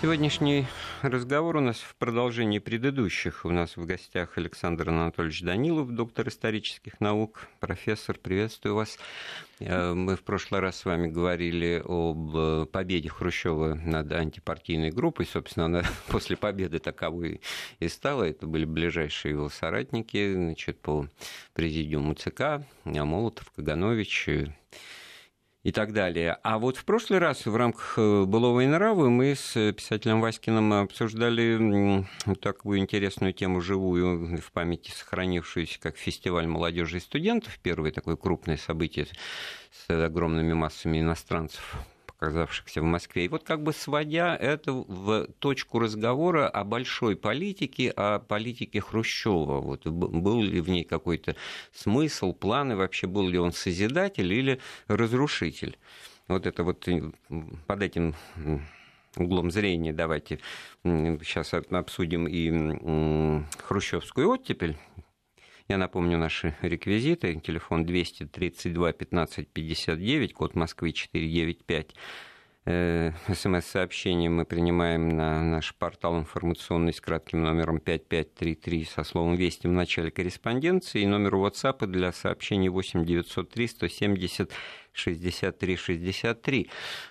Сегодняшний разговор у нас в продолжении предыдущих. У нас в гостях Александр Анатольевич Данилов, доктор исторических наук. Профессор, приветствую вас. Э, мы в прошлый раз с вами говорили об э, победе Хрущева над антипартийной группой. Собственно, она после победы таковой и стала. Это были ближайшие его соратники значит, по президиуму ЦК, Молотов, Каганович, и так далее. А вот в прошлый раз в рамках э, «Былого и нравы» мы с писателем Васькиным обсуждали такую интересную тему, живую, в памяти сохранившуюся, как фестиваль молодежи и студентов, первое такое крупное событие с огромными массами иностранцев оказавшихся в Москве. И вот как бы сводя это в точку разговора о большой политике, о политике Хрущева, вот был ли в ней какой-то смысл, планы, вообще был ли он созидатель или разрушитель. Вот это вот под этим углом зрения давайте сейчас обсудим и хрущевскую оттепель я напомню наши реквизиты. Телефон 232 15 59, код Москвы 495. Э, СМС-сообщение мы принимаем на наш портал информационный с кратким номером 5533 со словом «Вести» в начале корреспонденции и номер WhatsApp для сообщений 8 903 170 63-63.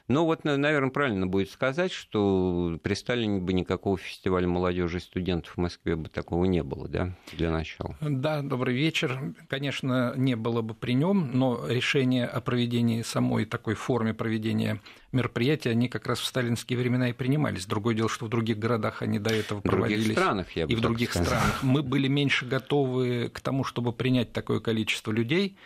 Но вот, наверное, правильно будет сказать, что при Сталине бы никакого фестиваля молодежи и студентов в Москве бы такого не было, да, для начала. Да, добрый вечер. Конечно, не было бы при нем, но решение о проведении самой такой форме проведения мероприятия, они как раз в сталинские времена и принимались. Другое дело, что в других городах они до этого проводились. В других странах, я бы И в других сказал. странах. Мы были меньше готовы к тому, чтобы принять такое количество людей,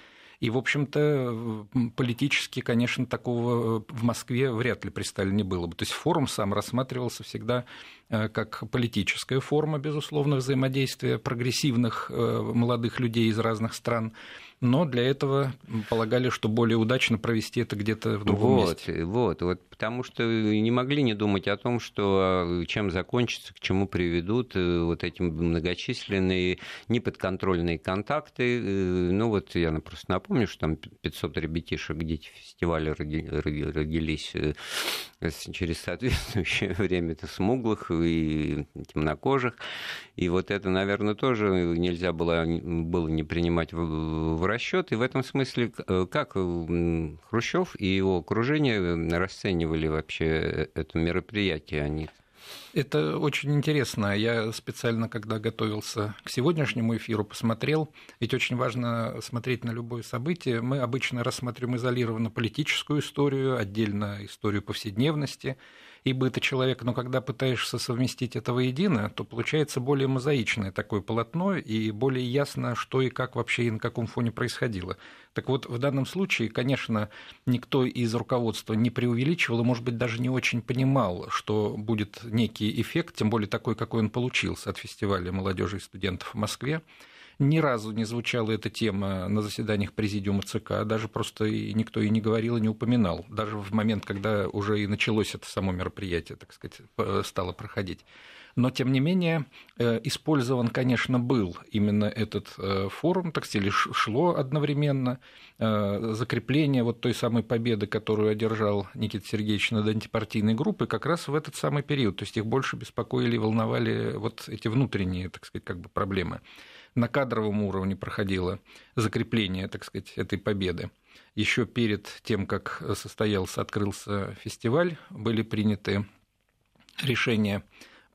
и, в общем-то, политически, конечно, такого э, в Москве вряд ли при Сталине было бы. То есть форум сам рассматривался всегда э, как политическая форма, безусловно, взаимодействия прогрессивных э, молодых людей из разных стран но для этого полагали, что более удачно провести это где-то в другом вот, месте. Вот, вот, потому что не могли не думать о том, что чем закончится, к чему приведут э, вот эти многочисленные неподконтрольные контакты. Э, ну вот я просто напомню, что там 500 ребятишек, дети фестиваля родились э, через соответствующее время это смуглых и темнокожих. И вот это, наверное, тоже нельзя было, было не принимать в, в расчет. И в этом смысле, э, как э, Хрущев и его окружение расценивали вообще э, это мероприятие? Они это очень интересно. Я специально, когда готовился к сегодняшнему эфиру, посмотрел. Ведь очень важно смотреть на любое событие. Мы обычно рассматриваем изолированно политическую историю, отдельно историю повседневности и быта человека, но когда пытаешься совместить это воедино, то получается более мозаичное такое полотно и более ясно, что и как вообще и на каком фоне происходило. Так вот, в данном случае, конечно, никто из руководства не преувеличивал и, может быть, даже не очень понимал, что будет некий эффект, тем более такой, какой он получился от фестиваля молодежи и студентов в Москве. Ни разу не звучала эта тема на заседаниях президиума ЦК, даже просто никто и не говорил, и не упоминал, даже в момент, когда уже и началось это само мероприятие, так сказать, стало проходить. Но, тем не менее, э, использован, конечно, был именно этот э, форум, так сказать, шло одновременно э, закрепление вот той самой победы, которую одержал Никита Сергеевич над антипартийной группой, как раз в этот самый период. То есть их больше беспокоили и волновали вот эти внутренние, так сказать, как бы проблемы на кадровом уровне проходило закрепление, так сказать, этой победы. Еще перед тем, как состоялся, открылся фестиваль, были приняты решения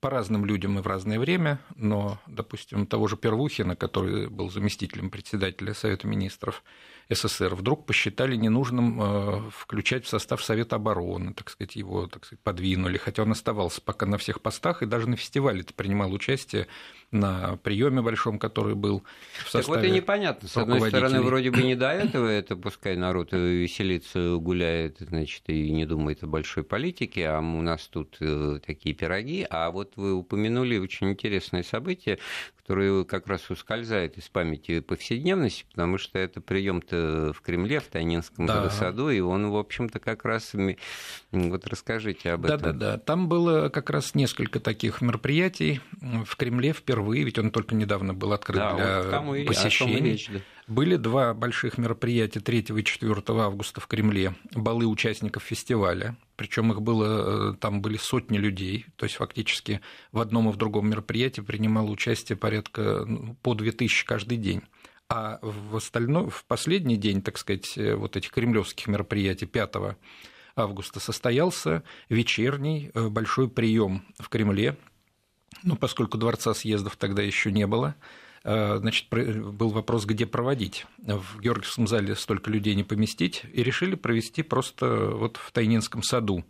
по разным людям и в разное время, но, допустим, того же Первухина, который был заместителем председателя Совета министров, СССР вдруг посчитали ненужным э, включать в состав Совета обороны, так сказать, его так сказать, подвинули, хотя он оставался пока на всех постах и даже на фестивале принимал участие на приеме большом, который был в составе Так вот и непонятно. С одной стороны, вроде бы не до этого, это пускай народ веселится, гуляет, значит, и не думает о большой политике, а у нас тут э, такие пироги. А вот вы упомянули очень интересное событие, которое как раз ускользает из памяти повседневности, потому что это прием-то в Кремле, в Тайнинском да. саду, и он, в общем-то, как раз... Вот расскажите об этом. Да-да-да, там было как раз несколько таких мероприятий в Кремле впервые, ведь он только недавно был открыт да, для вот посещений. Были два больших мероприятия 3 и 4 августа в Кремле, балы участников фестиваля, причем их было, э, там были сотни людей, то есть фактически в одном и в другом мероприятии принимало участие порядка ну, по 2000 каждый день. А в, остальном, в последний день, так сказать, э, вот этих кремлевских мероприятий 5 августа состоялся вечерний э, большой прием в Кремле. Ну, поскольку дворца съездов тогда еще не было, э, значит, был вопрос, где проводить. В Георгиевском зале столько людей не поместить, и решили провести просто вот в Тайнинском саду.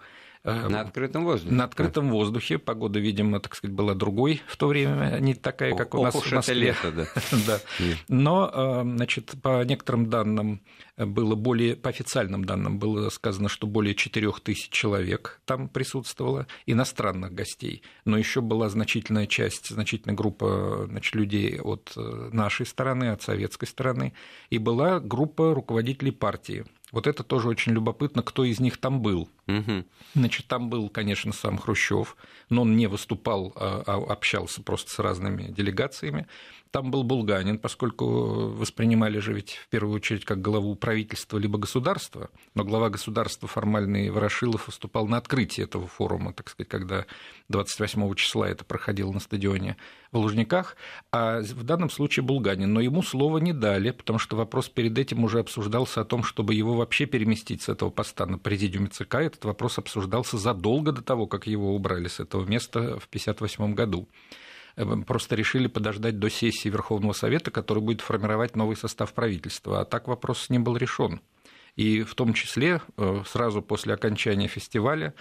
Э, на открытом воздухе. На открытом воздухе. Погода, видимо, так сказать, была другой в то время, не такая, как у нас в Москве. лето, да. да. Но, э, значит, по некоторым данным было более, по официальным данным было сказано, что более 4 тысяч человек там присутствовало, иностранных гостей. Но еще была значительная часть, значительная группа значит, людей от э, нашей стороны, от советской стороны, и была группа руководителей партии вот это тоже очень любопытно, кто из них там был. Угу. Значит, там был, конечно, сам Хрущев, но он не выступал, а, а общался просто с разными делегациями. Там был Булганин, поскольку воспринимали же ведь в первую очередь как главу правительства либо государства, но глава государства формальный Ворошилов выступал на открытии этого форума, так сказать, когда 28 числа это проходило на стадионе в Лужниках, а в данном случае Булганин. Но ему слова не дали, потому что вопрос перед этим уже обсуждался о том, чтобы его вообще переместить с этого поста на президиуме ЦК. Этот вопрос обсуждался задолго до того, как его убрали с этого места в 1958 году. Э, просто решили подождать до сессии Верховного Совета, который будет формировать новый состав правительства. А так вопрос ним был решен. И в том числе э, сразу после окончания фестиваля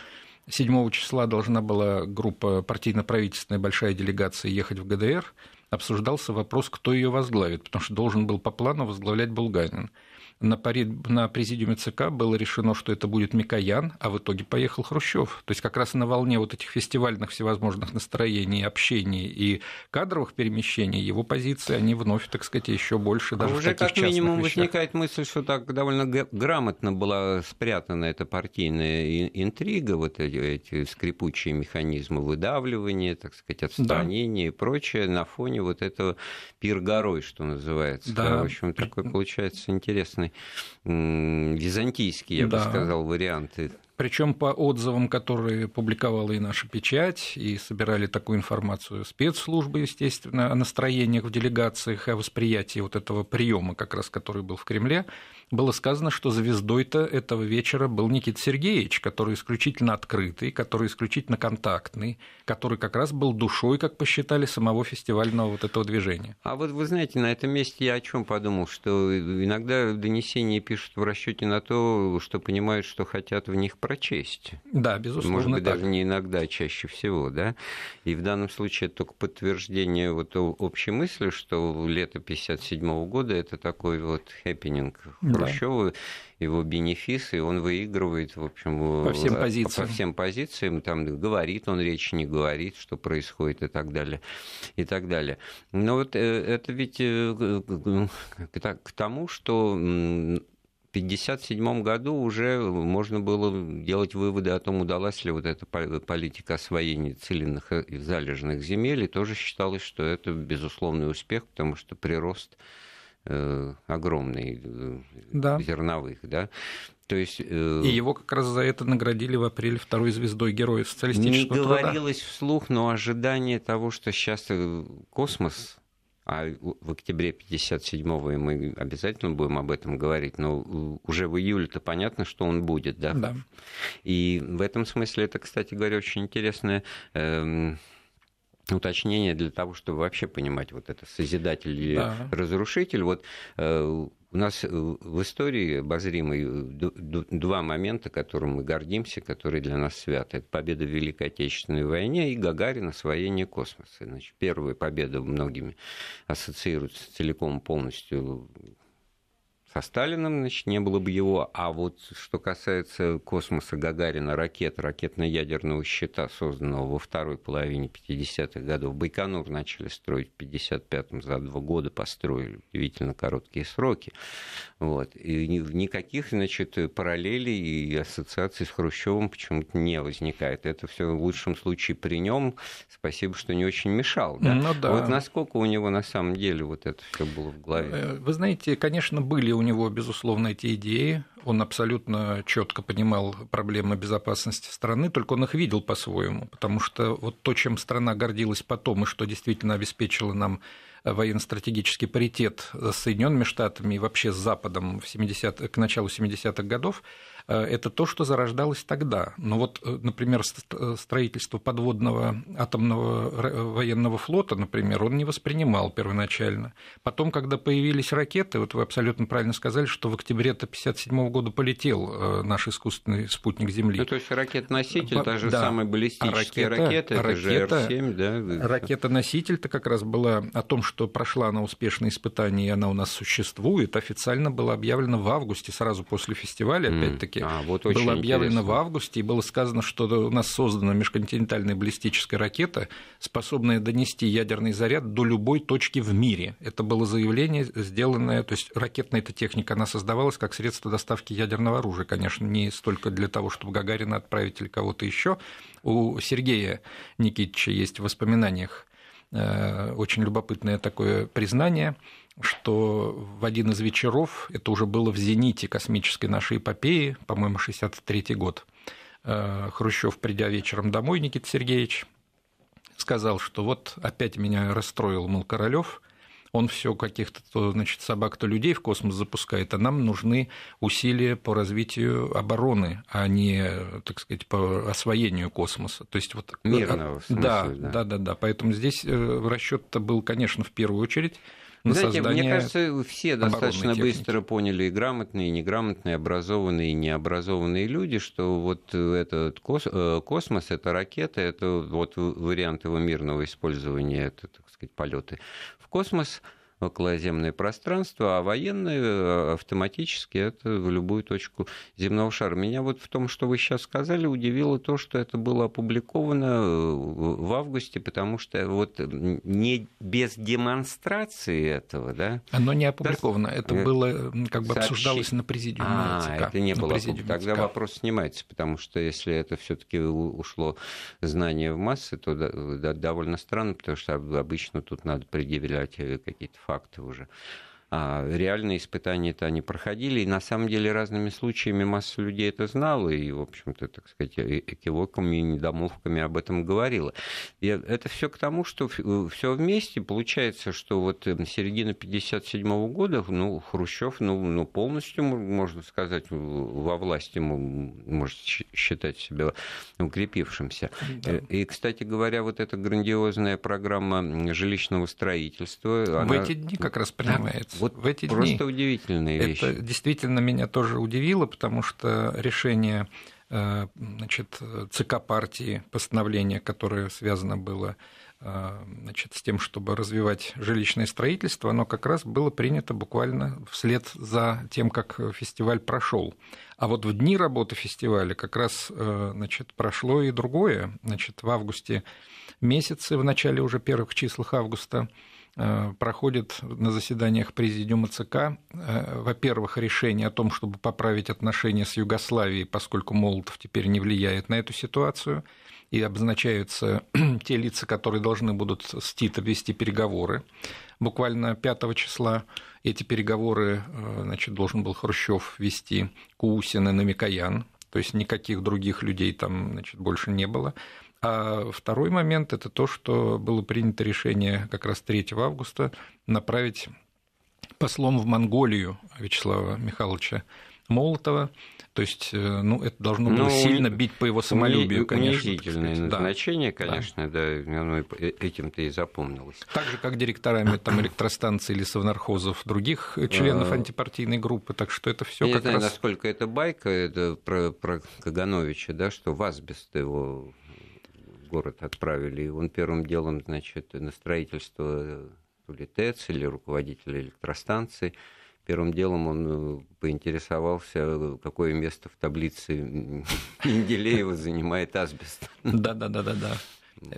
7 числа должна была группа партийно-правительственная большая делегация ехать в ГДР, обсуждался вопрос, кто ее возглавит, потому что должен был по плану возглавлять Булганин на, пари... на президиуме ЦК было решено, что это будет Микоян, а в итоге поехал Хрущев. То есть как раз на волне вот этих фестивальных всевозможных настроений, общений и кадровых перемещений его позиции, они вновь, так сказать, еще больше даже а уже в таких как минимум вещах. возникает мысль, что так довольно грамотно была спрятана эта партийная интрига, вот эти, эти скрипучие механизмы выдавливания, так сказать, отстранения да. и прочее на фоне вот этого пир горой, что называется. Да. В общем, такой получается интересный интересный византийский, я да. бы сказал, вариант причем по отзывам, которые публиковала и наша печать, и собирали такую информацию спецслужбы, естественно, о настроениях в делегациях, о восприятии вот этого приема, как раз который был в Кремле, было сказано, что звездой-то этого вечера был Никита Сергеевич, который исключительно открытый, который исключительно контактный, который как раз был душой, как посчитали, самого фестивального вот этого движения. А вот вы знаете, на этом месте я о чем подумал, что иногда донесения пишут в расчете на то, что понимают, что хотят в них прочесть. Да, безусловно. Может быть, так. даже не иногда, а чаще всего, да. И в данном случае это только подтверждение вот общей мысли, что лето 57 года это такой вот хэппенинг Хрущева, да. его бенефисы, он выигрывает, в общем, по всем позициям. По всем позициям, там говорит он речь, не говорит, что происходит и так далее, и так далее. Но вот э, это ведь э, к тому, что 1957 году уже можно было делать выводы о том, удалась ли вот эта политика освоения целинных и залежных земель, и тоже считалось, что это безусловный успех, потому что прирост э, огромный э, да. зерновых, да. То есть, э... И его как раз за это наградили в апреле второй звездой Героя социалистического Не говорилось вслух, но ожидание того, что сейчас э, космос а в октябре 57-го и мы обязательно будем об этом говорить, но уже в июле-то понятно, что он будет, да? Да. И в этом смысле это, кстати говоря, очень интересное эм, уточнение для того, чтобы вообще понимать вот это созидатель или да. разрушитель. Вот э, у нас э, в истории обозримой э, два момента, которым мы гордимся, которые для нас святы. Это победа в Великой Отечественной войне и Гагарин освоение космоса. Значит, первая победа многими ассоциируется целиком полностью со Сталиным, значит, не было бы его. А вот что касается космоса Гагарина, ракет, ракетно-ядерного щита, созданного во второй половине 50-х годов, Байконур начали строить в 55-м, за два года построили, удивительно короткие сроки. Вот. И никаких, значит, параллелей и ассоциаций с Хрущевым почему-то не возникает. Это все в лучшем случае при нем. Спасибо, что не очень мешал. Да? Ну, да. Вот насколько у него на самом деле вот это все было в голове? Э, вы знаете, конечно, были у него, безусловно, эти идеи. Он абсолютно четко понимал проблемы безопасности страны, только он их видел по-своему, потому что вот то, чем страна гордилась потом, и что действительно обеспечило нам военно-стратегический паритет с Соединенными Штатами и вообще с Западом в 70 к началу 70-х годов, Э, это то, что зарождалось тогда. Но вот, э, например, э, строительство подводного атомного военного флота, например, он не воспринимал первоначально. Потом, когда появились ракеты, вот вы абсолютно правильно сказали, что в октябре 1957 года полетел наш искусственный спутник Земли. Ну, то есть ракет-носитель, та же да. самая баллистическая ракета, ракета, это же Р-7, да? Ракета-носитель-то как раз была о том, что прошла она успешное испытание, и она у нас существует, официально было объявлено в августе, сразу после фестиваля, опять-таки, а, вот было объявлено интересно. в августе, и было сказано, что у нас создана межконтинентальная баллистическая ракета, способная донести ядерный заряд до любой точки в мире. Это было заявление, сделанное, то есть ракетная эта техника, она создавалась как средство доставки ядерного оружия, конечно, не столько для того, чтобы Гагарина отправить или кого-то еще. У Сергея Никитича есть в воспоминаниях очень любопытное такое признание – что в один из вечеров, это уже было в зените космической нашей эпопеи, по-моему, 63 год, э, Хрущев, придя вечером домой, Никита Сергеевич, сказал, что вот опять меня расстроил, мол, Королёв, он все каких-то то, значит, собак, то людей в космос запускает, а нам нужны усилия по развитию обороны, а не, так сказать, по освоению космоса. То есть вот мирного смысла, да, да, да, да, да. Поэтому здесь э, расчет-то был, конечно, в первую очередь на Знаете, мне кажется, все достаточно техники. быстро поняли и грамотные, и неграмотные, образованные, и необразованные люди, что вот этот э, космос, это ракета, это вот вариант его мирного использования, это, так сказать, полеты в космос – околоземное пространство, а военное э, автоматически это в любую точку земного шара. Меня вот в том, что вы сейчас сказали, удивило то, что это было опубликовано э, в августе, потому что вот не без демонстрации этого, да? Оно не опубликовано, это э, было как бы Сообщи... обсуждалось на президиуме а, ЦК. это не было. Тогда ЦК. вопрос снимается, потому что если это все-таки ушло знание в массы, то довольно странно, потому что обычно тут надо предъявлять какие-то факты уже. А реальные испытания-то они проходили, и на самом деле разными случаями масса людей это знала, и, в общем-то, так сказать, экивоками и недомолвками об этом говорила. И это все к тому, что все вместе получается, что вот эм, середина 57 года, ну, Хрущев, ну, ну, полностью, можно сказать, во власти может считать себя укрепившимся. Да. Э, и, кстати говоря, вот эта грандиозная программа жилищного строительства... В она... эти дни как раз принимается. Вот в эти просто дни. удивительные вещи. Это действительно меня тоже удивило, потому что решение э, значит, ЦК партии, постановление, которое связано было э, значит, с тем, чтобы развивать жилищное строительство, оно как раз было принято буквально вслед за тем, как фестиваль прошел. А вот в дни работы фестиваля как раз э, значит, прошло и другое. Значит, в августе месяце, в начале уже первых числах августа, Э, проходит на заседаниях Президиума ЦК, э, во-первых, решение о том, чтобы поправить отношения с Югославией, поскольку Молотов теперь не влияет на эту ситуацию, и обозначаются те лица, которые должны будут с Тито вести переговоры. Буквально 5 числа эти переговоры э, значит, должен был Хрущев вести Кусин и Намикоян, то есть никаких других людей там значит, больше не было. А второй момент – это то, что было принято решение как раз 3 августа направить послом в Монголию Вячеслава Михайловича Молотова. То есть, э, ну, это должно было ну, сильно бить по его самолюбию, конечно. Унизительное назначение, да. конечно, да, оно э, этим-то и запомнилось. Так же, как директорами там, электростанций или совнархозов других членов а. антипартийной группы, так что это все как знаю, раз... насколько это байка, это про, про Кагановича, да, что Вазбест его город отправили. И он первым делом, значит, на строительство то ли ТЭЦ или руководителя электростанции первым делом он поинтересовался, какое место в таблице Менделеева занимает асбест. Да-да-да-да-да.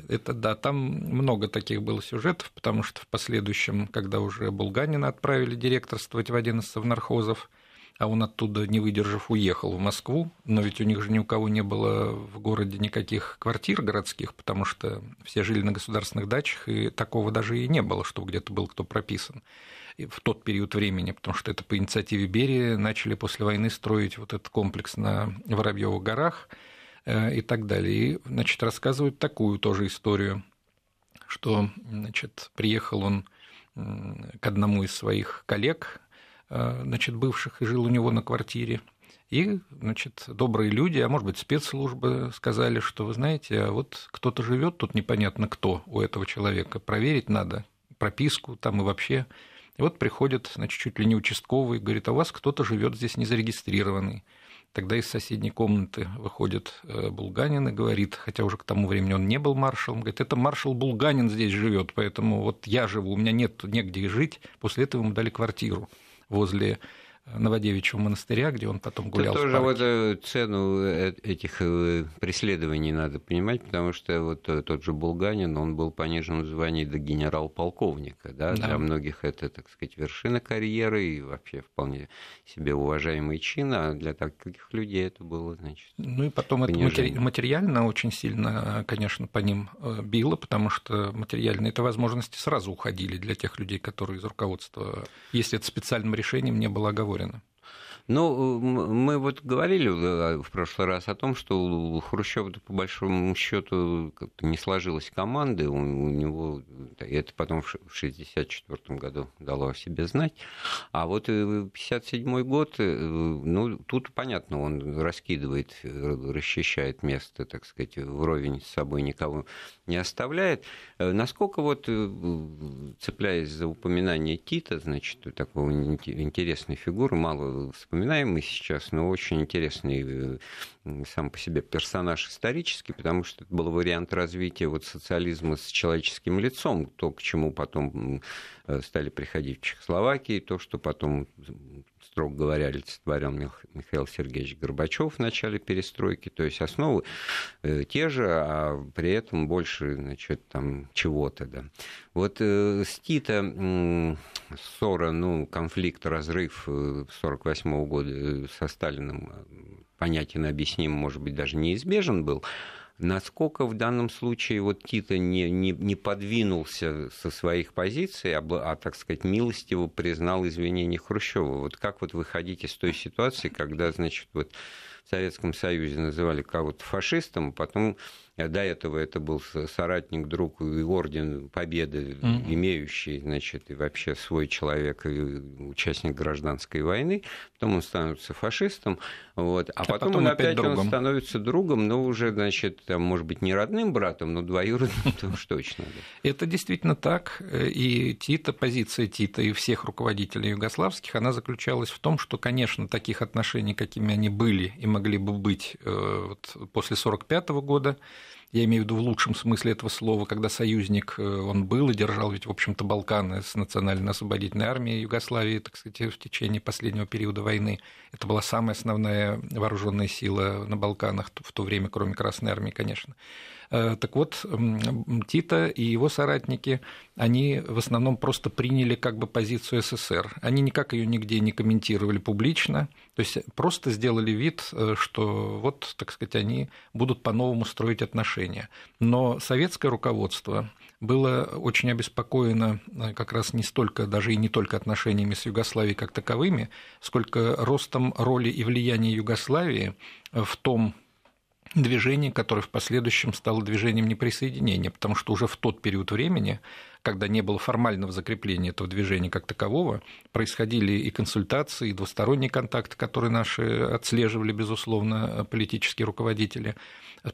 Это да, там много таких было сюжетов, потому что в последующем, когда уже Булганина отправили директорствовать в один из совнархозов, а он оттуда, не выдержав, уехал в Москву, но ведь у них же ни у кого не было в городе никаких квартир городских, потому что все жили на государственных дачах, и такого даже и не было, чтобы где-то был кто прописан в тот период времени, потому что это по инициативе Берии начали после войны строить вот этот комплекс на Воробьевых горах э, и так далее. И, значит, рассказывают такую тоже историю, что, значит, приехал он к одному из своих коллег, значит, бывших и жил у него на квартире. И, значит, добрые люди, а может быть, спецслужбы сказали, что, вы знаете, а вот кто-то живет тут непонятно кто у этого человека, проверить надо прописку там и вообще. И вот приходит, значит, чуть ли не участковый, говорит, а у вас кто-то живет здесь незарегистрированный. Тогда из соседней комнаты выходит э, Булганин и говорит, хотя уже к тому времени он не был маршалом, говорит, это маршал Булганин здесь живет, поэтому вот я живу, у меня нет негде жить. После этого ему дали квартиру возле Новодевичьего монастыря, где он потом гулял. Это тоже вот э, цену э, этих э, преследований надо понимать, потому что вот тот же Булганин, он был понижен в звании до генерал-полковника, да? да, для многих это, так сказать, вершина карьеры и вообще вполне себе уважаемый чин, а для таких людей это было, значит, Ну и потом понижение. это материально очень сильно, конечно, по ним било, потому что материально это возможности сразу уходили для тех людей, которые из руководства, если это специальным решением не было оговорено ускорено. Ну, мы вот говорили э, в прошлый раз о том, что у Хрущева по большому счету как-то не сложилась команды, у, у него это потом в 1964 году дало о себе знать. А вот 1957 год, э, ну, тут понятно, он раскидывает, э, расчищает место, так сказать, вровень с собой никого не оставляет. Насколько вот, цепляясь за упоминание Тита, значит, такого интересной фигуры, мало вспоминать, вспоминаемый сейчас, но очень интересный э, сам по себе персонаж исторический, потому что это был вариант развития вот социализма с человеческим лицом, то, к чему потом э, стали приходить в Чехословакии, то, что потом строго говоря, олицетворял Михаил Сергеевич Горбачев в начале перестройки. То есть основы э, те же, а при этом больше значит, там, чего-то. Да. Вот э, с Тита э, ссора, ну, конфликт, разрыв 1948 э, года э, со Сталиным э, понятен объясним, может быть, даже неизбежен был. Насколько в данном случае вот Тита не, не, не подвинулся со своих позиций, а, а, так сказать, милостиво признал извинения Хрущева? Вот как вот выходить из той ситуации, когда, значит, вот в Советском Союзе называли кого-то фашистом, потом до этого это был соратник, друг и орден Победы, mm-hmm. имеющий, значит, и вообще свой человек, и участник гражданской войны. Потом он становится фашистом, вот. а, а потом, потом он опять, опять он становится другом, но уже, значит, там, может быть, не родным братом, но двоюродным, то уж точно. Это действительно так, и Тита, позиция Тита и всех руководителей югославских, она заключалась в том, что, конечно, таких отношений, какими они были и могли бы быть э, вот, после 1945 года, я имею в виду в лучшем смысле этого слова, когда союзник э, он был и держал ведь, в общем-то, Балканы с национально-освободительной армией Югославии, так сказать, в течение последнего периода войны. Это была самая основная вооруженная сила на Балканах в то время, кроме Красной армии, конечно. Э, так вот, Тита и его соратники, они в основном просто приняли как бы позицию СССР. Они никак ее нигде не комментировали публично, то есть просто сделали вид, э, что вот, так сказать, они будут по-новому строить отношения. Но советское руководство было очень обеспокоено э, как раз не столько, даже и не только отношениями с Югославией как таковыми, сколько ростом роли и влияния Югославии в том движение, которое в последующем стало движением неприсоединения, потому что уже в тот период времени, когда не было формального закрепления этого движения как такового, происходили и консультации, и двусторонние контакты, которые наши отслеживали, безусловно, политические руководители –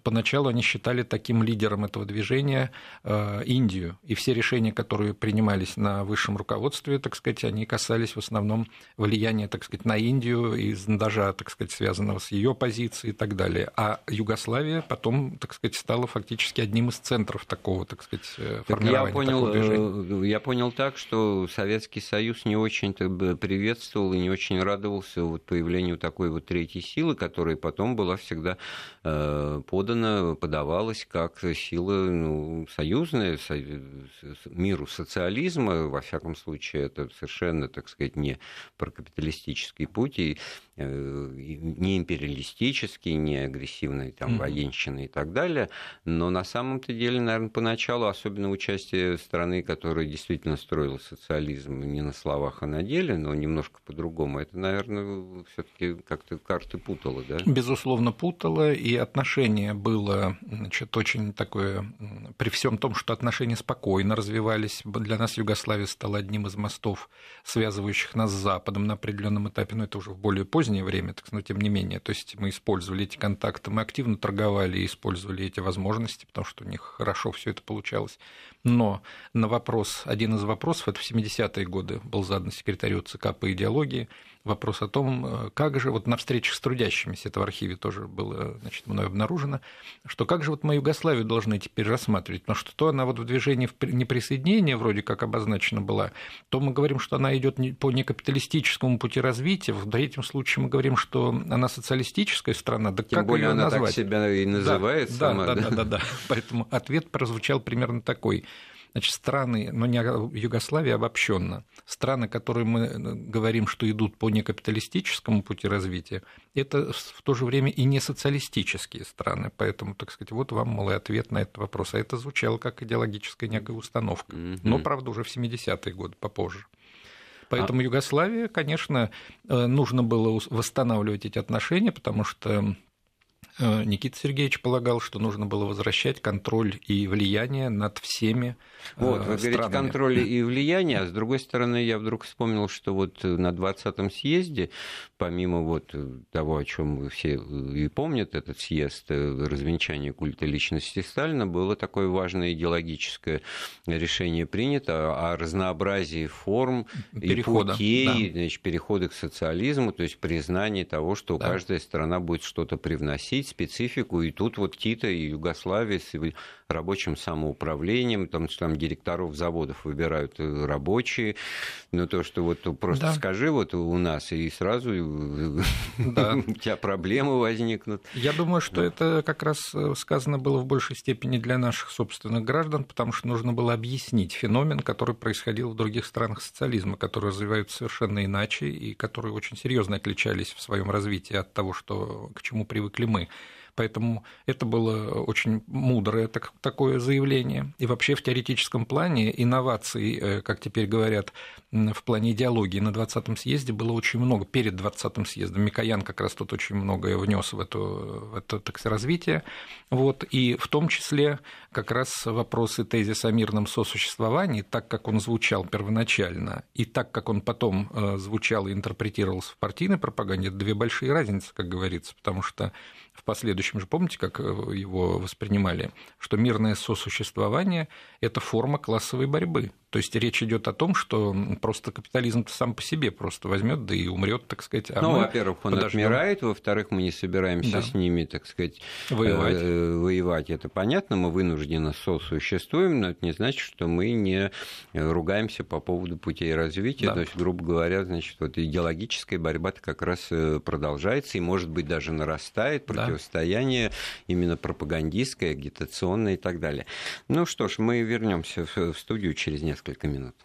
Поначалу они считали таким лидером этого движения э, Индию, и все решения, которые принимались на высшем руководстве, так сказать, они касались в основном влияния, так сказать, на Индию и зондажа, так сказать, связанного с ее позицией и так далее. А Югославия потом, так сказать, стала фактически одним из центров такого, так сказать, формирования. Я понял, движение. Я понял так, что Советский Союз не очень-то приветствовал и не очень радовался вот появлению такой вот третьей силы, которая потом была всегда подана, подавалась как сила ну, союзная миру социализма. Во всяком случае, это совершенно, так сказать, не прокапиталистический путь. И Э, не империалистический, не агрессивный, там, военщины и так далее. Но на самом-то деле, наверное, поначалу, особенно участие страны, которая действительно строила социализм не на словах, а на деле, но немножко по-другому, это, наверное, все-таки как-то карты путало, да? Безусловно, путало, и отношение было значит, очень такое, при всем том, что отношения спокойно развивались, для нас Югославия стала одним из мостов, связывающих нас с Западом на определенном этапе, но это уже в более позднее время, так, но тем не менее. То есть мы использовали эти контакты, мы активно торговали и использовали эти возможности, потому что у них хорошо все это получалось. Но на вопрос, один из вопросов, это в 70-е годы был задан секретарю ЦК по идеологии, вопрос о том, э, как же вот на встречах с трудящимися, это в архиве тоже было значит, мной обнаружено, что как же вот мы Югославию должны теперь рассматривать, потому что то она вот в движении неприсоединения вроде как обозначена была, то мы говорим, что она идет по некапиталистическому пути развития, в третьем случае мы говорим, что она социалистическая страна, да Тем как более ее она назвать? так себя и называет да, сама. Да, да, да, да, да. Поэтому ответ прозвучал примерно такой. Значит, страны, но не Югославия обобщенно, страны, которые мы э, говорим, что идут по некапиталистическому пути развития, это в то же время и не социалистические страны. Поэтому, так сказать, вот вам, и ответ на этот вопрос. А это звучало как идеологическая некая установка. Но, правда, уже в 70-е годы, попозже. Поэтому а... Югославия, конечно, э, нужно было восстанавливать эти отношения, потому что Никита Сергеевич полагал, что нужно было возвращать контроль и влияние над всеми э, Вот, вы говорите, контроль и влияние, а с другой стороны, я вдруг вспомнил, что вот на 20-м съезде, помимо вот того, о чем все и помнят, этот съезд э, развенчания культа личности Сталина, было такое важное идеологическое решение принято о разнообразии форм перехода, и путей, да. значит, перехода к социализму, то есть признание того, что да. каждая страна будет что-то привносить, специфику, и тут вот Тита и Югославия с рабочим самоуправлением, там, что там директоров заводов выбирают э, рабочие, но то, что вот просто да. скажи вот у нас, и сразу да. у тебя проблемы возникнут. Я думаю, что да. это как раз э, сказано было в большей степени для наших собственных граждан, потому что нужно было объяснить феномен, который происходил в других странах социализма, которые развиваются совершенно иначе и которые очень серьезно отличались в своем развитии от того, что, к чему привыкли мы. Поэтому это было очень мудрое так, такое заявление. И вообще в теоретическом плане инноваций, э, как теперь говорят, в плане идеологии на 20-м съезде было очень много, перед 20-м съездом. Микоян как раз тут очень многое внес в, эту, в это так, развитие. Вот, и в том числе как раз вопросы тезиса о мирном сосуществовании, так как он звучал первоначально, и так как он потом э, звучал и интерпретировался в партийной пропаганде, это две большие разницы, как говорится, потому что в последующем же, помните, как э, его воспринимали, что мирное сосуществование – это форма классовой борьбы. То есть речь идет о том, что просто капитализм сам по себе просто возьмет, да и умрет, так сказать. А ну, во-первых, он подождем. отмирает, во-вторых, мы не собираемся да. с ними, так сказать, воевать. Э, воевать. Это понятно, мы вынуждены сосуществуем, но это не значит, что мы не ругаемся по поводу путей развития. Да. То есть, грубо говоря, значит, вот идеологическая борьба как раз э, продолжается и, может быть, даже нарастает противостояние да. именно пропагандистское, агитационное и так далее. Ну что ж, мы вернемся в студию через несколько минут.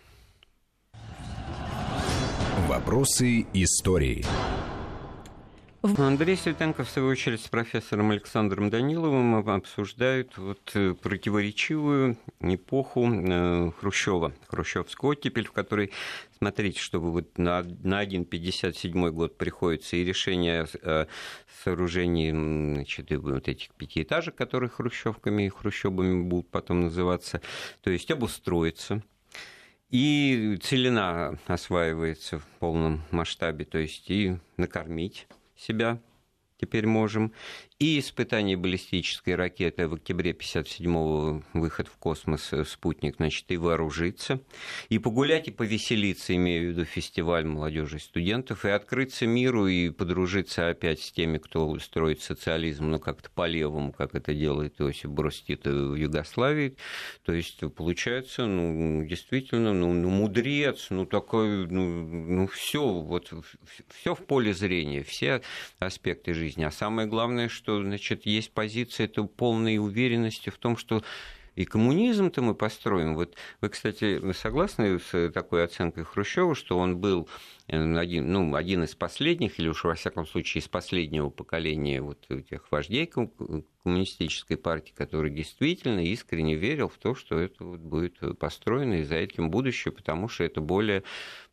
Вопросы истории. Андрей Светенко, в свою очередь, с профессором Александром Даниловым обсуждают вот э, противоречивую эпоху э, Хрущева, хрущевскую оттепель, в которой, смотрите, чтобы вот на, на 1,57 год приходится и решение о сооружении значит, вот этих пятиэтажек, которые хрущевками и хрущебами будут потом называться, то есть обустроиться – и целина осваивается в полном масштабе, то есть и накормить себя теперь можем, и испытание баллистической ракеты в октябре 57-го, выход в космос э, спутник, значит, и вооружиться, и погулять, и повеселиться, имею в виду фестиваль молодежи и студентов, и открыться миру, и подружиться опять с теми, кто строит социализм, ну, как-то по-левому, как это делает Иосиф Брос Тита в Югославии. То есть, получается, ну, действительно, ну, ну мудрец, ну, такой, ну, ну все, вот, все в поле зрения, все аспекты жизни. А самое главное, что что значит, есть позиция это полной уверенности в том, что и коммунизм-то мы построим. Вот вы, кстати, согласны с такой оценкой Хрущева, что он был один, ну, один из последних, или уж во всяком случае из последнего поколения вот этих вождей коммунистической партии, который действительно искренне верил в то, что это вот будет построено и за этим будущее, потому что это более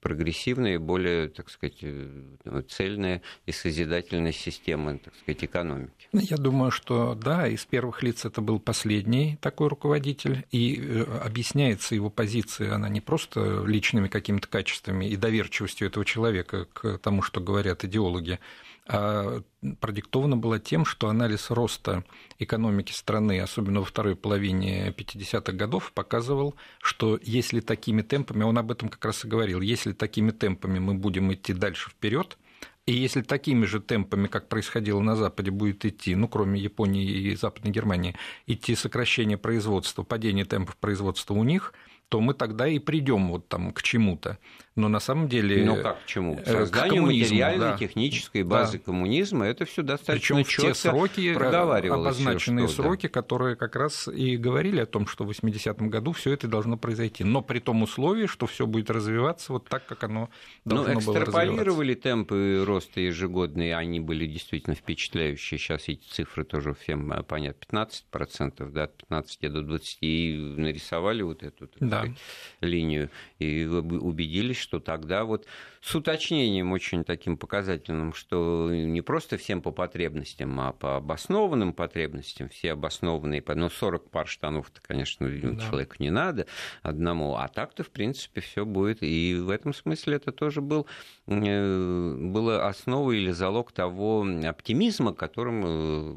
прогрессивная и более, так сказать, э, цельная и созидательная система, так сказать, экономики. Ну, я думаю, что да, из первых лиц это был последний такой руководитель, и э, объясняется его позиция, она не просто личными какими-то качествами и доверчивостью этого человека к тому, что говорят идеологи, а продиктована была тем, что анализ роста экономики страны, особенно во второй половине 50-х годов, показывал, что если такими темпами, он об этом как раз и говорил, если такими темпами мы будем идти дальше вперед, и если такими же темпами, как происходило на Западе, будет идти, ну, кроме Японии и Западной Германии, идти сокращение производства, падение темпов производства у них, то мы тогда и придем вот там к чему-то но на самом деле... Ну как, к чему? К созданию материальной, да. технической базы да. коммунизма, это все достаточно Причем в те сроки, э, обозначенные что, сроки, да. которые как раз и говорили о том, что в 80-м году все это должно произойти, но при том условии, что все будет развиваться вот так, как оно ну, должно ну, было экстраполировали темпы роста ежегодные, они были действительно впечатляющие, сейчас эти цифры тоже всем э, понятно, 15%, да, от 15 до 20, и нарисовали вот эту да. Сказать, линию, и убедились, что тогда вот с уточнением очень таким показательным, что не просто всем по потребностям, а по обоснованным потребностям, все обоснованные, ну, 40 пар штанов-то, конечно, да. человеку не надо одному, а так-то, в принципе, все будет. И в этом смысле это тоже был, э, было основой или залог того оптимизма, которым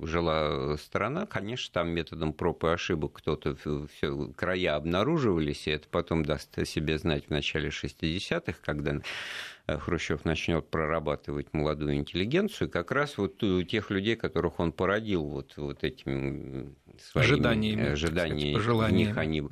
э, жила страна. Конечно, там методом проб и ошибок кто-то все края обнаруживались, и это потом даст о себе знать в начале 60-х, когда Э, Хрущев начнет прорабатывать молодую интеллигенцию, как раз вот у тех людей, которых он породил вот, вот этими своими ожиданиями, ожиданиями. Сказать, них они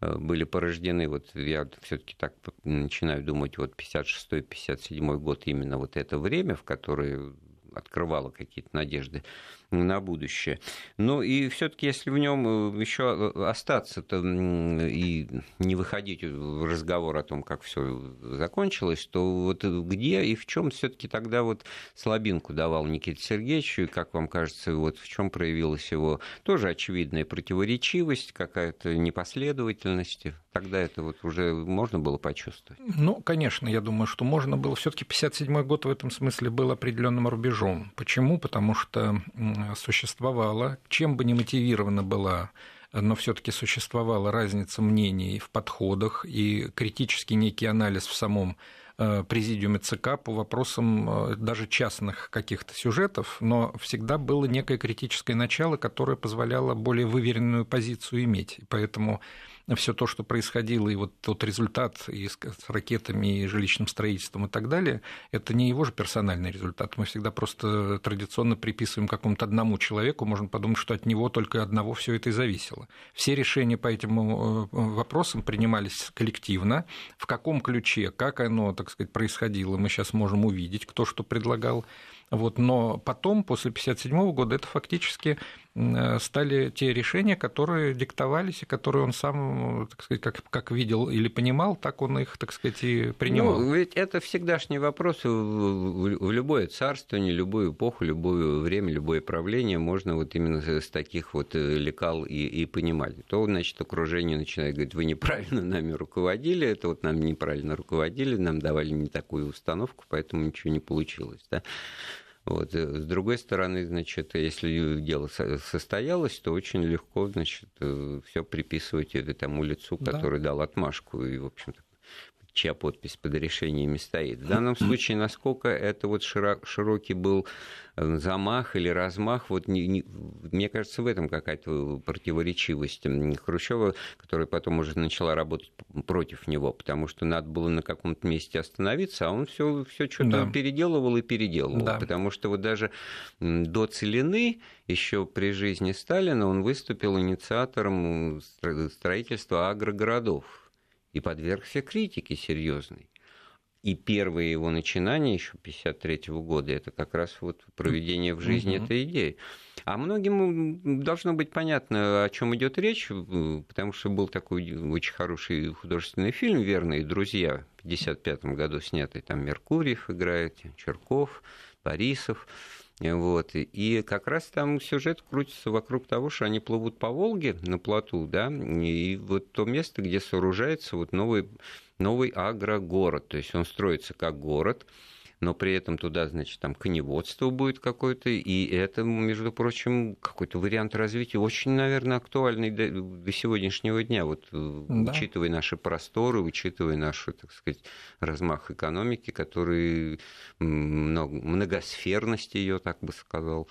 э, были порождены. Вот я все-таки так начинаю думать, вот 56-57 год именно вот это время, в которое открывало какие-то надежды на будущее. Ну и все-таки, если в нем э, еще э, остаться-то и не выходить в разговор о том, как все закончилось, то вот где и в чем все-таки тогда вот слабинку давал Никита Сергеевич, и как вам кажется, вот в чем проявилась его тоже очевидная противоречивость, какая-то непоследовательность? Тогда это вот уже можно было почувствовать? Ну, конечно, я думаю, что можно было. Все-таки 57 год в этом смысле был определенным рубежом. Почему? Потому что существовала, чем бы ни мотивирована была но все-таки существовала разница мнений в подходах и критический некий анализ в самом э, президиуме ЦК по вопросам э, даже частных каких-то сюжетов, но всегда было некое критическое начало, которое позволяло более выверенную позицию иметь. Поэтому все то, что происходило, и вот тот результат и с ракетами, и жилищным строительством и так далее, это не его же персональный результат. Мы всегда просто традиционно приписываем какому-то одному человеку, можно подумать, что от него только одного все это и зависело. Все решения по этим э, вопросам принимались коллективно. В каком ключе, как оно, так сказать, происходило, мы сейчас можем увидеть, кто что предлагал. Вот, но потом, после 1957 года, это фактически Э, стали те решения, которые диктовались и которые он сам, так сказать, как, как видел или понимал, так он их, так сказать, и принимал. Ну, ведь это всегдашний вопрос в любое царство, не любую эпоху, любое время, любое правление можно вот именно с таких вот э, лекал и, и понимать. То, значит, окружение начинает говорить, вы неправильно нами руководили, это вот нам неправильно руководили, нам давали не такую установку, поэтому ничего не получилось. Да? Вот. Э, с другой стороны, значит, если дело состоялось, то очень легко, значит, э, все приписывать тому лицу, который да. дал отмашку. И, в общем-то, чья подпись под решениями стоит. В данном случае, насколько это вот широкий был э, замах или размах, вот не, не, мне кажется, в этом какая-то противоречивость Хрущева, которая потом уже начала работать против него, потому что надо было на каком-то месте остановиться, а он все, все что-то да. переделывал и переделывал. Да. Потому что вот даже до Целины, еще при жизни Сталина, он выступил инициатором строительства агрогородов и подвергся критике серьезной. И первые его начинания еще 1953 года это как раз вот проведение в жизни mm-hmm. этой идеи. А многим должно быть понятно, о чем идет речь, потому что был такой очень хороший художественный фильм «Верные друзья» в 1955 году снятый. Там Меркурьев играет, Черков, Борисов. Вот. И как раз там сюжет крутится вокруг того, что они плывут по Волге на плоту, да, и вот то место, где сооружается вот новый, новый агрогород, то есть он строится как город, но при этом туда, значит, там коневодство будет какое-то, и это, между прочим, какой-то вариант развития очень, наверное, актуальный до, до сегодняшнего дня, вот э, да. учитывая наши просторы, учитывая наш, так сказать, размах экономики, который много, многосферность ее, так бы сказал.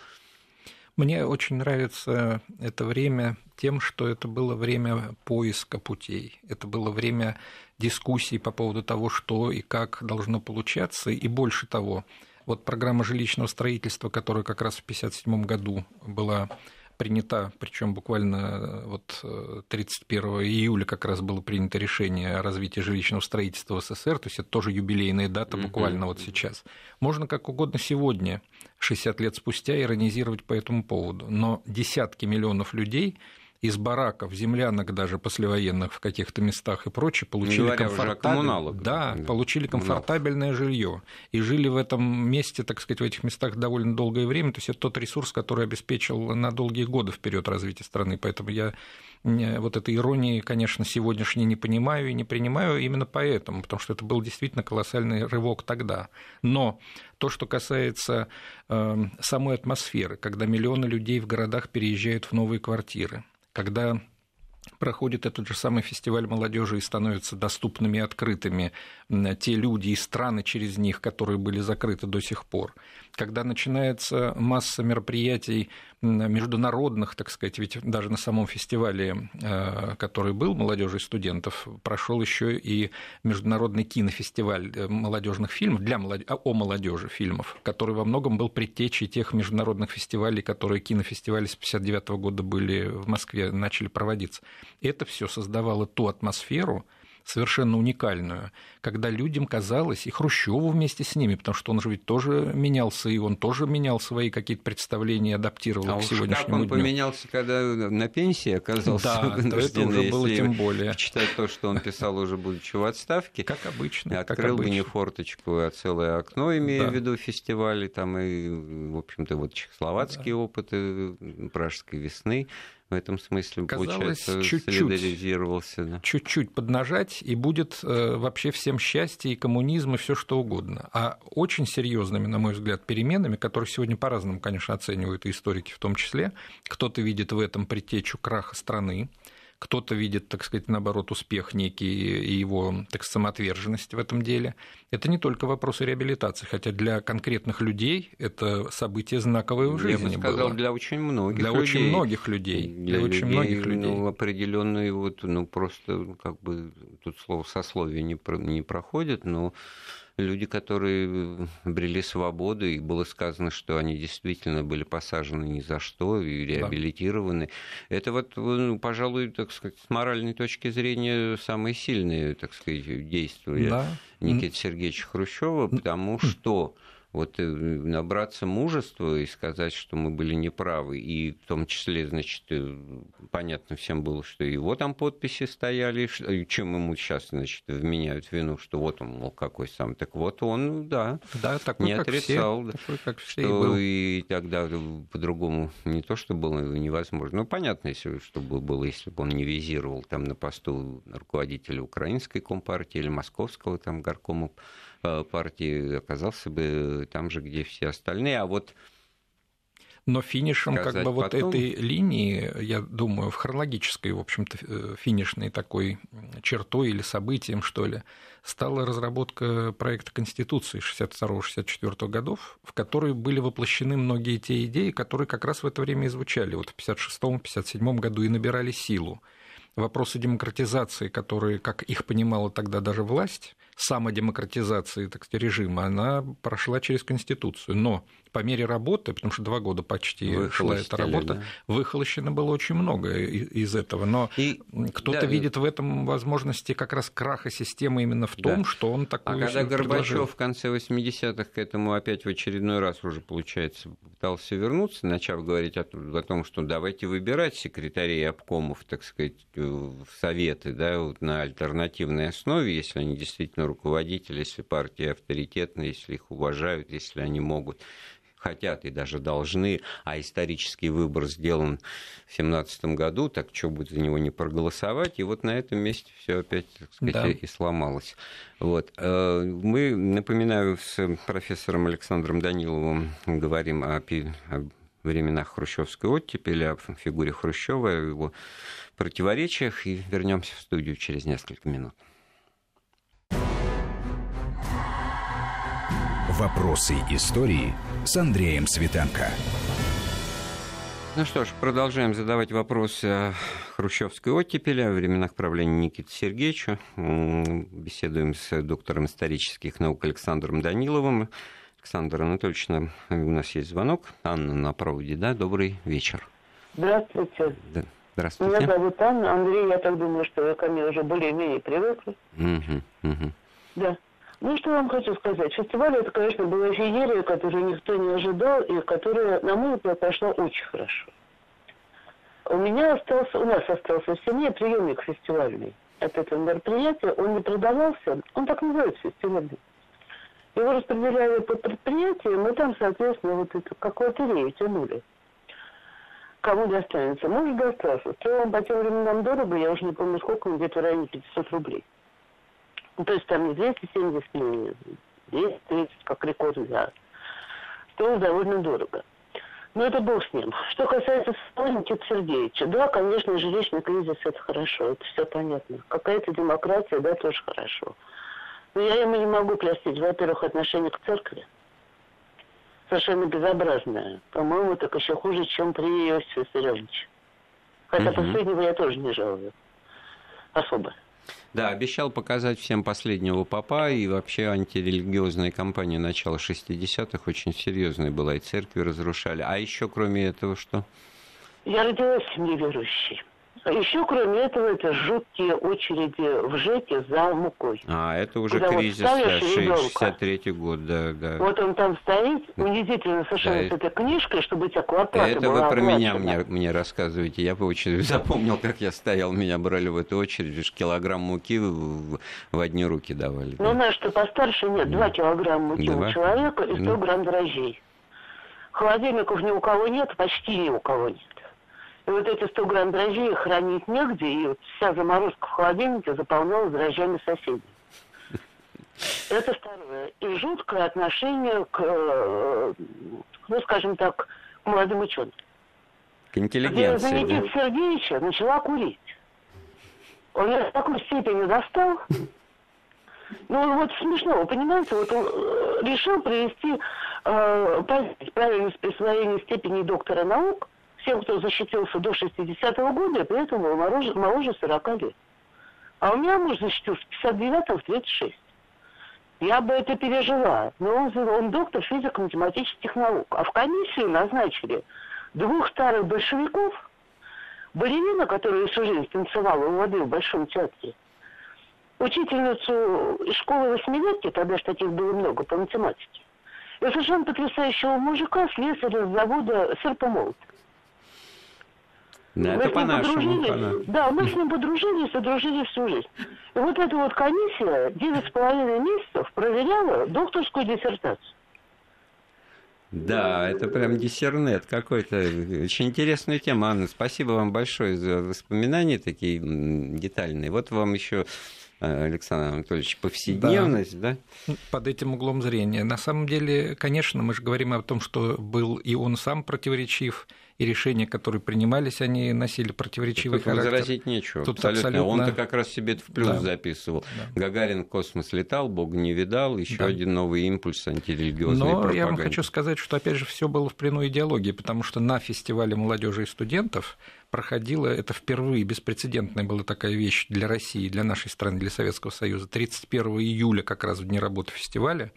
Мне очень нравится это время тем, что это было время поиска путей, это было время дискуссий по поводу того, что и как должно получаться, и больше того, вот программа жилищного строительства, которая как раз в 1957 году была принята, причем буквально вот 31 июля как раз было принято решение о развитии жилищного строительства в СССР, то есть это тоже юбилейная дата буквально mm-hmm. вот сейчас. Можно как угодно сегодня, 60 лет спустя, иронизировать по этому поводу, но десятки миллионов людей из бараков, землянок даже послевоенных в каких-то местах и прочее, получили, комфортабель... да, да, получили комфортабельное жилье и жили в этом месте, так сказать, в этих местах довольно долгое время. То есть это тот ресурс, который обеспечил на долгие годы вперед развитие страны. Поэтому я вот этой иронии, конечно, сегодняшней не понимаю и не принимаю именно поэтому, потому что это был действительно колоссальный рывок тогда. Но то, что касается э, самой атмосферы, когда миллионы людей в городах переезжают в новые квартиры, когда проходит этот же самый фестиваль молодежи и становятся доступными и открытыми те люди и страны через них, которые были закрыты до сих пор. Когда начинается масса мероприятий международных, так сказать, ведь даже на самом фестивале, э, который был молодежи и студентов, прошел еще и международный кинофестиваль э, молодежных фильмов для молод... о молодежи фильмов, который во многом был предтечей тех международных фестивалей, которые кинофестивали с 59 года были в Москве, начали проводиться. Это все создавало ту атмосферу, совершенно уникальную, когда людям казалось, и Хрущеву вместе с ними, потому что он же ведь тоже менялся, и он тоже менял свои какие-то представления, адаптировал а к сегодняшнему как он дню. поменялся, когда на пенсии оказался да, это уже было тем более. Читать то, что он писал уже будучи в отставке. Как обычно. Открыл как бы не форточку, а целое окно, имея да. в виду фестивали, там и, в общем-то, вот чехословацкие да. опыты пражской весны в этом смысле, Казалось, получается, чуть-чуть, солидаризировался. Да. Чуть-чуть поднажать, и будет э, вообще всем счастье, и коммунизм, и все что угодно. А очень серьезными, на мой взгляд, переменами, которые сегодня по-разному, конечно, оценивают и историки в том числе, кто-то видит в этом предтечу краха страны, кто-то видит, так сказать, наоборот, успех некий и его так, самоотверженность в этом деле. Это не только вопросы реабилитации, хотя для конкретных людей это событие знаковое в жизни Я бы сказал, было. для очень многих для людей. очень многих людей. Для, для очень людей, многих людей. Ну, определенные вот, ну, просто, как бы, тут слово сословие не, про, не проходит, но люди, которые обрели свободу, и было сказано, что они действительно были посажены ни за что и реабилитированы. Да. Это вот, ну, пожалуй, так сказать, с моральной точки зрения самые сильные, так сказать, действия да. Никиты Сергеевича Хрущева, потому что вот э, набраться мужества и сказать, что мы были неправы, и в том числе, значит, э, понятно всем было, что его там подписи стояли, чем ему сейчас, значит, вменяют вину, что вот он, мол, какой сам. Так вот он, да, да такой, не отрицал, все, такой, как все что и, и тогда по-другому не то, что было невозможно. Ну, понятно, если, что бы было, если бы он не визировал там на посту руководителя украинской компартии или московского там горкома Э, партии оказался бы там же, где все остальные. А вот но финишем как бы вот потом... этой линии, я думаю, в хронологической, в общем-то, э, финишной такой чертой или событием, что ли, стала разработка проекта Конституции 62-64 годов, в которой были воплощены многие те идеи, которые как раз в это время и звучали, вот в 56-57 году и набирали силу. Вопросы демократизации, которые, как их понимала тогда даже власть, самодемократизации так сказать, режима, она прошла через Конституцию. Но по мере работы, потому что два года почти шла эта работа, да? выхолощено было очень много из этого. Но и, кто-то да, видит в этом возможности как раз краха системы именно в том, да. что он такой. А когда Горбачев в конце 80-х к этому опять в очередной раз уже, получается, пытался вернуться, начав говорить о, о том, что давайте выбирать секретарей обкомов, так сказать, в советы да, вот на альтернативной основе, если они действительно руководители, если партии авторитетны, если их уважают, если они могут хотят и даже должны, а исторический выбор сделан в 2017 году, так что будет за него не проголосовать, и вот на этом месте все опять, так сказать, да. и сломалось. Вот. Э, мы, напоминаю, с профессором Александром Даниловым говорим о, о временах хрущевской оттепели, о фигуре Хрущева, о его противоречиях, и вернемся в студию через несколько минут. Вопросы истории с Андреем Светенко. Ну что ж, продолжаем задавать вопросы хрущевской оттепели, о временах правления Никиты Сергеевича. Беседуем с доктором исторических наук Александром Даниловым. Александр Анатольевич, у нас есть звонок. Анна на проводе, да? Добрый вечер. Здравствуйте. Да. Здравствуйте. Меня зовут Анна. Андрей, я так думаю, что вы ко мне уже более-менее привыкли. Угу, угу. Да. Ну, что я вам хочу сказать. Фестиваль это, конечно, была феерия, которую никто не ожидал, и которая, на мой взгляд, прошла очень хорошо. У меня остался, у нас остался в семье приемник фестивальный от этого мероприятия. Он не продавался, он так называется фестивальный. Его распределяли по предприятиям, и там, соответственно, вот это как лотерею тянули. Кому достанется? Может, достался. Стоило он по тем временам дорого, я уже не помню сколько, где-то в районе 500 рублей. Ну, то есть там не 270, не 230, как рекорд взят. Стоило довольно дорого. Но это бог с ним. Что касается Никиты Сергеевича, да, конечно, жилищный кризис – это хорошо, это все понятно. Какая-то демократия, да, тоже хорошо. Но я ему не могу простить, во-первых, отношение к церкви. Совершенно безобразное. По-моему, так еще хуже, чем при Иосифе Виссарионовиче. Хотя угу. последнего я тоже не жалую. Особо. Да, обещал показать всем последнего папа, и вообще антирелигиозная кампания начала 60-х очень серьезная была, и церкви разрушали. А еще кроме этого что? Я родилась в семье верующей. Еще, кроме этого, это жуткие очереди в ЖЭКе за мукой. А, это уже Куда кризис, вот да, 63 год, да, да. Вот он там стоит, унизительно совершенно да, с этой книжкой, чтобы у тебя квартира Это была вы про меня мне, мне рассказываете. Я по очереди запомнил, как я стоял, меня брали в эту очередь, лишь килограмм муки в, в одни руки давали. Ну, да. знаешь, что постарше нет, 2 килограмма муки у человека и 100 ну. грамм дрожжей. Холодильников ни у кого нет, почти ни у кого нет. И вот эти 100 грамм дрожжей хранить негде, и вот вся заморозка в холодильнике заполнялась дрожжами соседей. Это второе. И жуткое отношение к, э, ну, скажем так, к молодым ученым. К интеллигенции. Никита да? Сергеевича начала курить. Он ее в такой степени достал. Ну, вот смешно, вы понимаете, вот он э, решил провести э, правильность присвоения степени доктора наук – всем, кто защитился до 60-го года, при этом был моложе, моложе 40 лет. А у меня муж защитился в 59-м, в 36. Я бы это пережила. Но он, он доктор физико-математических наук. А в комиссию назначили двух старых большевиков, балерина, которая всю жизнь танцевала у воды в Большом театре, учительницу школы восьмилетки, тогда же таких было много по математике, и совершенно потрясающего мужика, слесаря с завода «Серпомолот». Да, мы это по-нашему. Да, мы с ним подружились и дружили всю жизнь. И вот эта вот комиссия девять с половиной месяцев проверяла докторскую диссертацию. Да, это прям диссернет какой-то. Очень интересная тема, Анна. Спасибо вам большое за воспоминания такие детальные. Вот вам еще э, Александр Анатольевич, повседневность, да. да? Под этим углом зрения. На самом деле, конечно, мы же говорим о том, что был и он сам противоречив, и решения, которые принимались, они носили противоречивый Тут характер. возразить нечего. Тут абсолютно. абсолютно... Он-то как раз себе это в плюс да. записывал. Да. Гагарин космос летал, Бог не видал, еще да. один новый импульс антирелигиозной Но пропаганды. я вам хочу сказать, что опять же все было в плену идеологии, потому что на фестивале молодежи и студентов проходила, это впервые беспрецедентная была такая вещь для России, для нашей страны, для Советского Союза. 31 июля, как раз в дни работы фестиваля,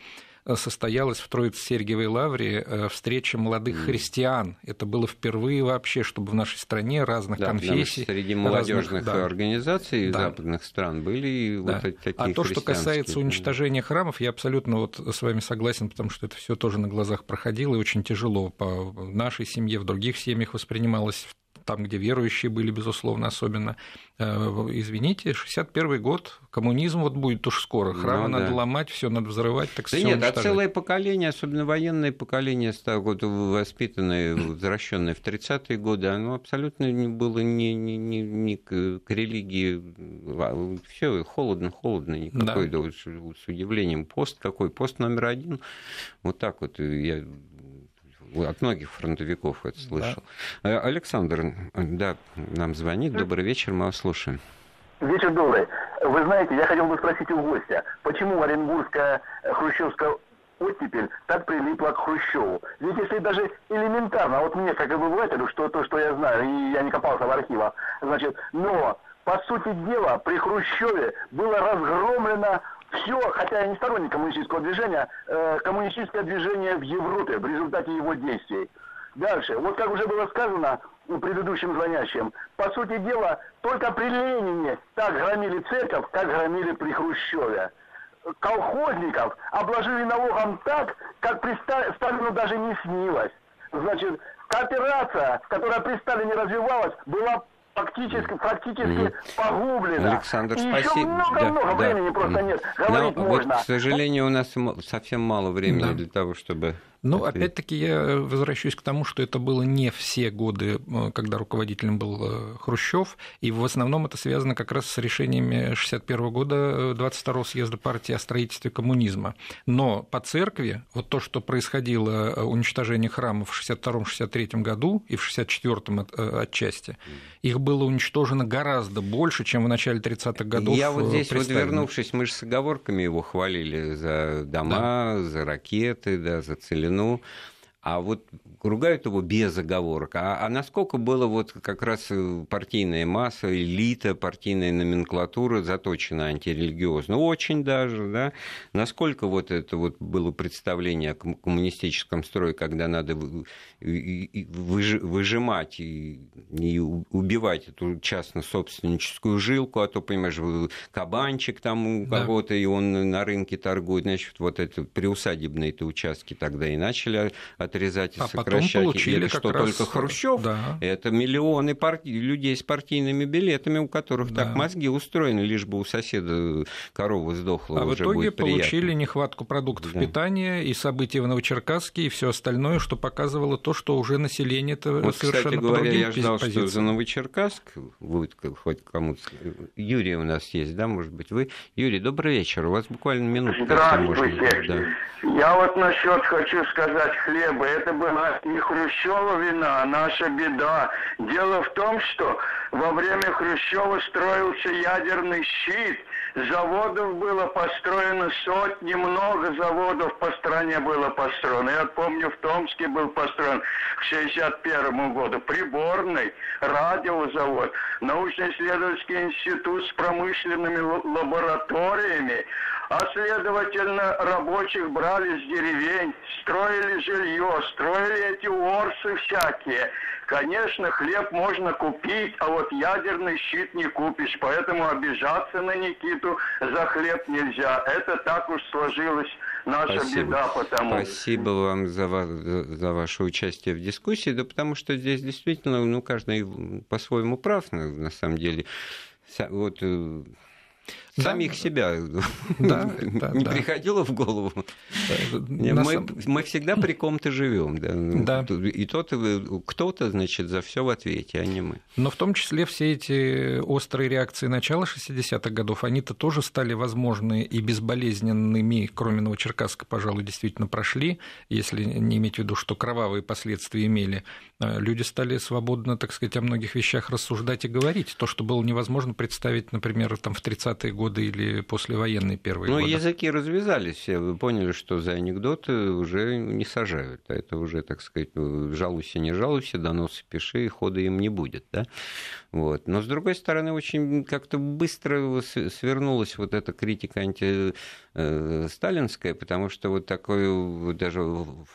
состоялась в Троице-Сергиевой лавре э, встреча молодых mm. христиан. Это было впервые вообще, чтобы в нашей стране разных да, конфессий... Среди молодежных да. организаций да. западных стран были да. вот такие А то, что касается уничтожения храмов, я абсолютно вот с вами согласен, потому что это все тоже на глазах проходило, и очень тяжело по нашей семье, в других семьях воспринималось там, где верующие были, безусловно, особенно. Э, извините, 61 год, коммунизм вот будет уж скоро, храмы ну, надо да. ломать, все надо взрывать, так Да нет, а целое поколение, особенно военное поколение, вот, воспитанное, возвращенное в 30-е годы, оно абсолютно не было ни, ни, ни, ни к, к религии, а, все холодно, холодно, никакой, да. Да, с удивлением, пост какой, пост номер один, вот так вот я от многих фронтовиков это слышал. Да. Э, Александр, да, нам звонит. Добрый вечер, мы вас слушаем. Вечер добрый. Вы знаете, я хотел бы спросить у гостя, почему Оренбургская хрущевская оттепель так прилипла к Хрущеву. Ведь если даже элементарно, вот мне, как обывателю, что то, что я знаю, и я не копался в архивах, значит, но по сути дела, при Хрущеве было разгромлено все, хотя я не сторонник коммунистического движения, э, коммунистическое движение в Европе в результате его действий. Дальше. Вот как уже было сказано предыдущим звонящим, по сути дела, только при Ленине так громили церковь, как громили при Хрущеве. Колхозников обложили налогом так, как при Сталину даже не снилось. Значит, кооперация, которая при Сталине развивалась, была фактически, фактически погублено. Александр, и спасибо. Еще много-много да, времени да. просто нет. Говорить Но, можно. Вот, к сожалению, у нас совсем мало времени да. для того, чтобы ну, опять-таки, я возвращаюсь к тому, что это было не все годы, э, когда руководителем был э, Хрущев, и в основном это связано как раз с решениями 61 года 22 э, съезда партии о строительстве коммунизма. Но по церкви, вот то, что происходило, уничтожение храмов в 62-63 году и в 64-м отчасти, их было уничтожено гораздо больше, чем в начале 30-х годов. Я вот здесь, вот вернувшись, мы же с оговорками его хвалили за дома, да. за ракеты, да, за целину ну, а вот ругают его без оговорок. А, а насколько было вот как раз э, партийная масса, элита, партийная номенклатура заточена антирелигиозно? Очень даже, да? Насколько вот это вот было представление о коммунистическом строе, когда надо выжимать и, и убивать эту частно-собственническую жилку, а то, понимаешь, кабанчик там у да. кого-то, и он на рынке торгует, значит, вот это приусадебные-то участки тогда и начали отрезать и а сокращать. Или что раз... только Хрущев. Да. Это миллионы парти... людей с партийными билетами, у которых да. так мозги устроены, лишь бы у соседа корова сдохла. А в итоге получили нехватку продуктов да. питания и события в Новочеркасске и все остальное, что показывало то, что уже население это вот, совершенно кстати говоря, я ждал, позициям. что за Новочеркасск будет хоть кому-то. Юрий у нас есть, да, может быть, вы. Юрий, добрый вечер. У вас буквально минуту. Здравствуйте. Да. Я вот насчет хочу сказать хлеба. Это была не Хрущева вина, а наша беда. Дело в том, что во время Хрущева строился ядерный щит – Заводов было построено сотни, много заводов по стране было построено. Я помню, в Томске был построен к 61 году приборный радиозавод, научно-исследовательский институт с промышленными лабораториями, а следовательно рабочих брали с деревень, строили жилье, строили эти орсы всякие. Конечно, хлеб можно купить, а вот ядерный щит не купишь, поэтому обижаться на Никиту за хлеб нельзя. Это так уж сложилось наша Спасибо. беда, потому Спасибо вам за, за ваше участие в дискуссии, да потому что здесь действительно, ну, каждый по-своему прав, на, на самом деле. Вот э, самих да. себя да, не да. приходило в голову. Э, мы, мы всегда при ком-то живем, да. да. И тот, кто-то, значит, за все в ответе, а не мы. Но в том числе все эти острые реакции начала 60-х годов, они-то тоже стали возможны и безболезненными, кроме Новочеркасска, пожалуй, действительно прошли, если не иметь в виду, что кровавые последствия имели. Э, люди стали свободно, так сказать, о многих вещах рассуждать и говорить. То, что было невозможно представить, например, там, в 30-е годы или послевоенные первые ну, годы. Ну, языки развязались, все вы поняли, что за анекдоты уже не сажают. А это уже, так сказать, ну, жалуйся, не жалуйся, доносы пиши, хода им не будет. Да? Вот. Но, с другой стороны, очень как-то быстро свернулась вот эта критика антисталинская, потому что вот такой даже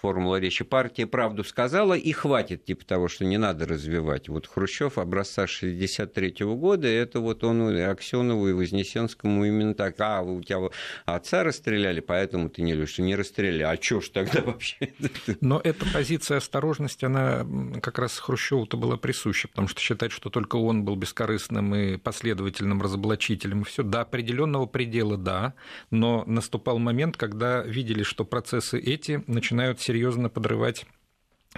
формула речи «партия правду сказала» и хватит типа того, что не надо развивать. Вот Хрущев образца 63 -го года, это вот он Аксенову и Вознесенскому именно так, а, у тебя отца расстреляли, поэтому ты не любишь, не расстреляли, а чё ж тогда вообще? Но эта позиция осторожности, она как раз Хрущеву-то была присуща, потому что считать, что только он был бескорыстным и последовательным разоблачителем, и все до определенного предела, да, но наступал момент, когда видели, что процессы эти начинают серьезно подрывать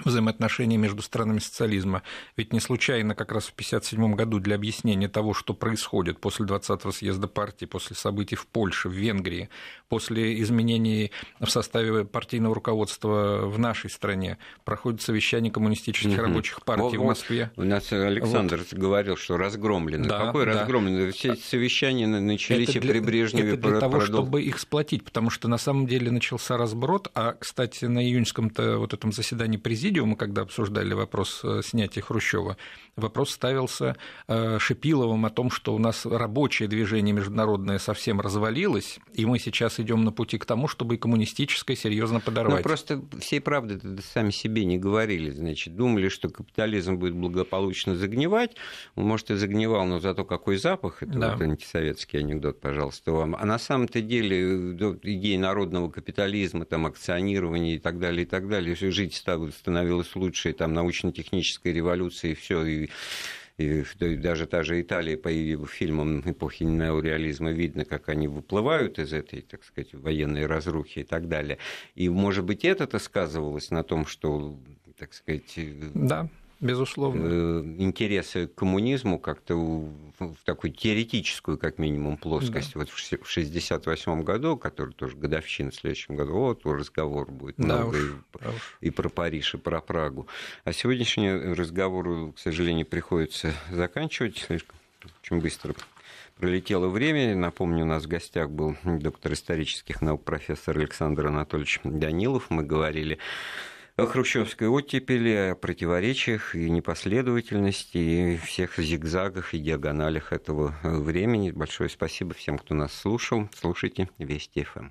взаимоотношения между странами социализма. Ведь не случайно как раз в 1957 году для объяснения того, что происходит после 20-го съезда партии, после событий в Польше, в Венгрии, после изменений в составе партийного руководства в нашей стране, проходит совещание коммунистических угу. рабочих партий вот, в Москве. У нас Александр вот. говорил, что разгромлены. Да, Какой да. Все эти совещания начались это для, и при Брежневе. Это для того, продол... чтобы их сплотить, потому что на самом деле начался разброд, а, кстати, на июньском-то вот этом заседании президента президиума, когда обсуждали вопрос э, снятия Хрущева, вопрос ставился э, Шипиловым о том, что у нас рабочее движение международное совсем развалилось, и мы сейчас идем на пути к тому, чтобы и коммунистическое серьезно подорвать. Ну, просто всей правды сами себе не говорили. Значит, думали, что капитализм будет благополучно загнивать. Может, и загнивал, но зато какой запах. Это да. вот антисоветский анекдот, пожалуйста, вам. А на самом-то деле идеи народного капитализма, там, акционирования и так далее, и так далее, жить стало становилась лучше, там, научно-технической революции, все, и и даже та же Италия по фильмам эпохи неореализма видно, как они выплывают из этой, так сказать, военной разрухи и так далее. И, может быть, это-то сказывалось на том, что, так сказать... Да. Безусловно. Э, интересы к коммунизму как-то в такую теоретическую, как минимум, плоскость. Да. Вот в 1968 году, который тоже годовщина в следующем году, вот разговор будет да много уж, и, да и про Париж, и про Прагу. А сегодняшний разговор, к сожалению, приходится заканчивать слишком очень быстро пролетело время. Напомню, у нас в гостях был доктор исторических наук профессор Александр Анатольевич Данилов. Мы говорили хрущевской оттепели, о противоречиях и непоследовательности, и всех зигзагах и диагоналях этого времени. Большое спасибо всем, кто нас слушал. Слушайте Вести ФМ.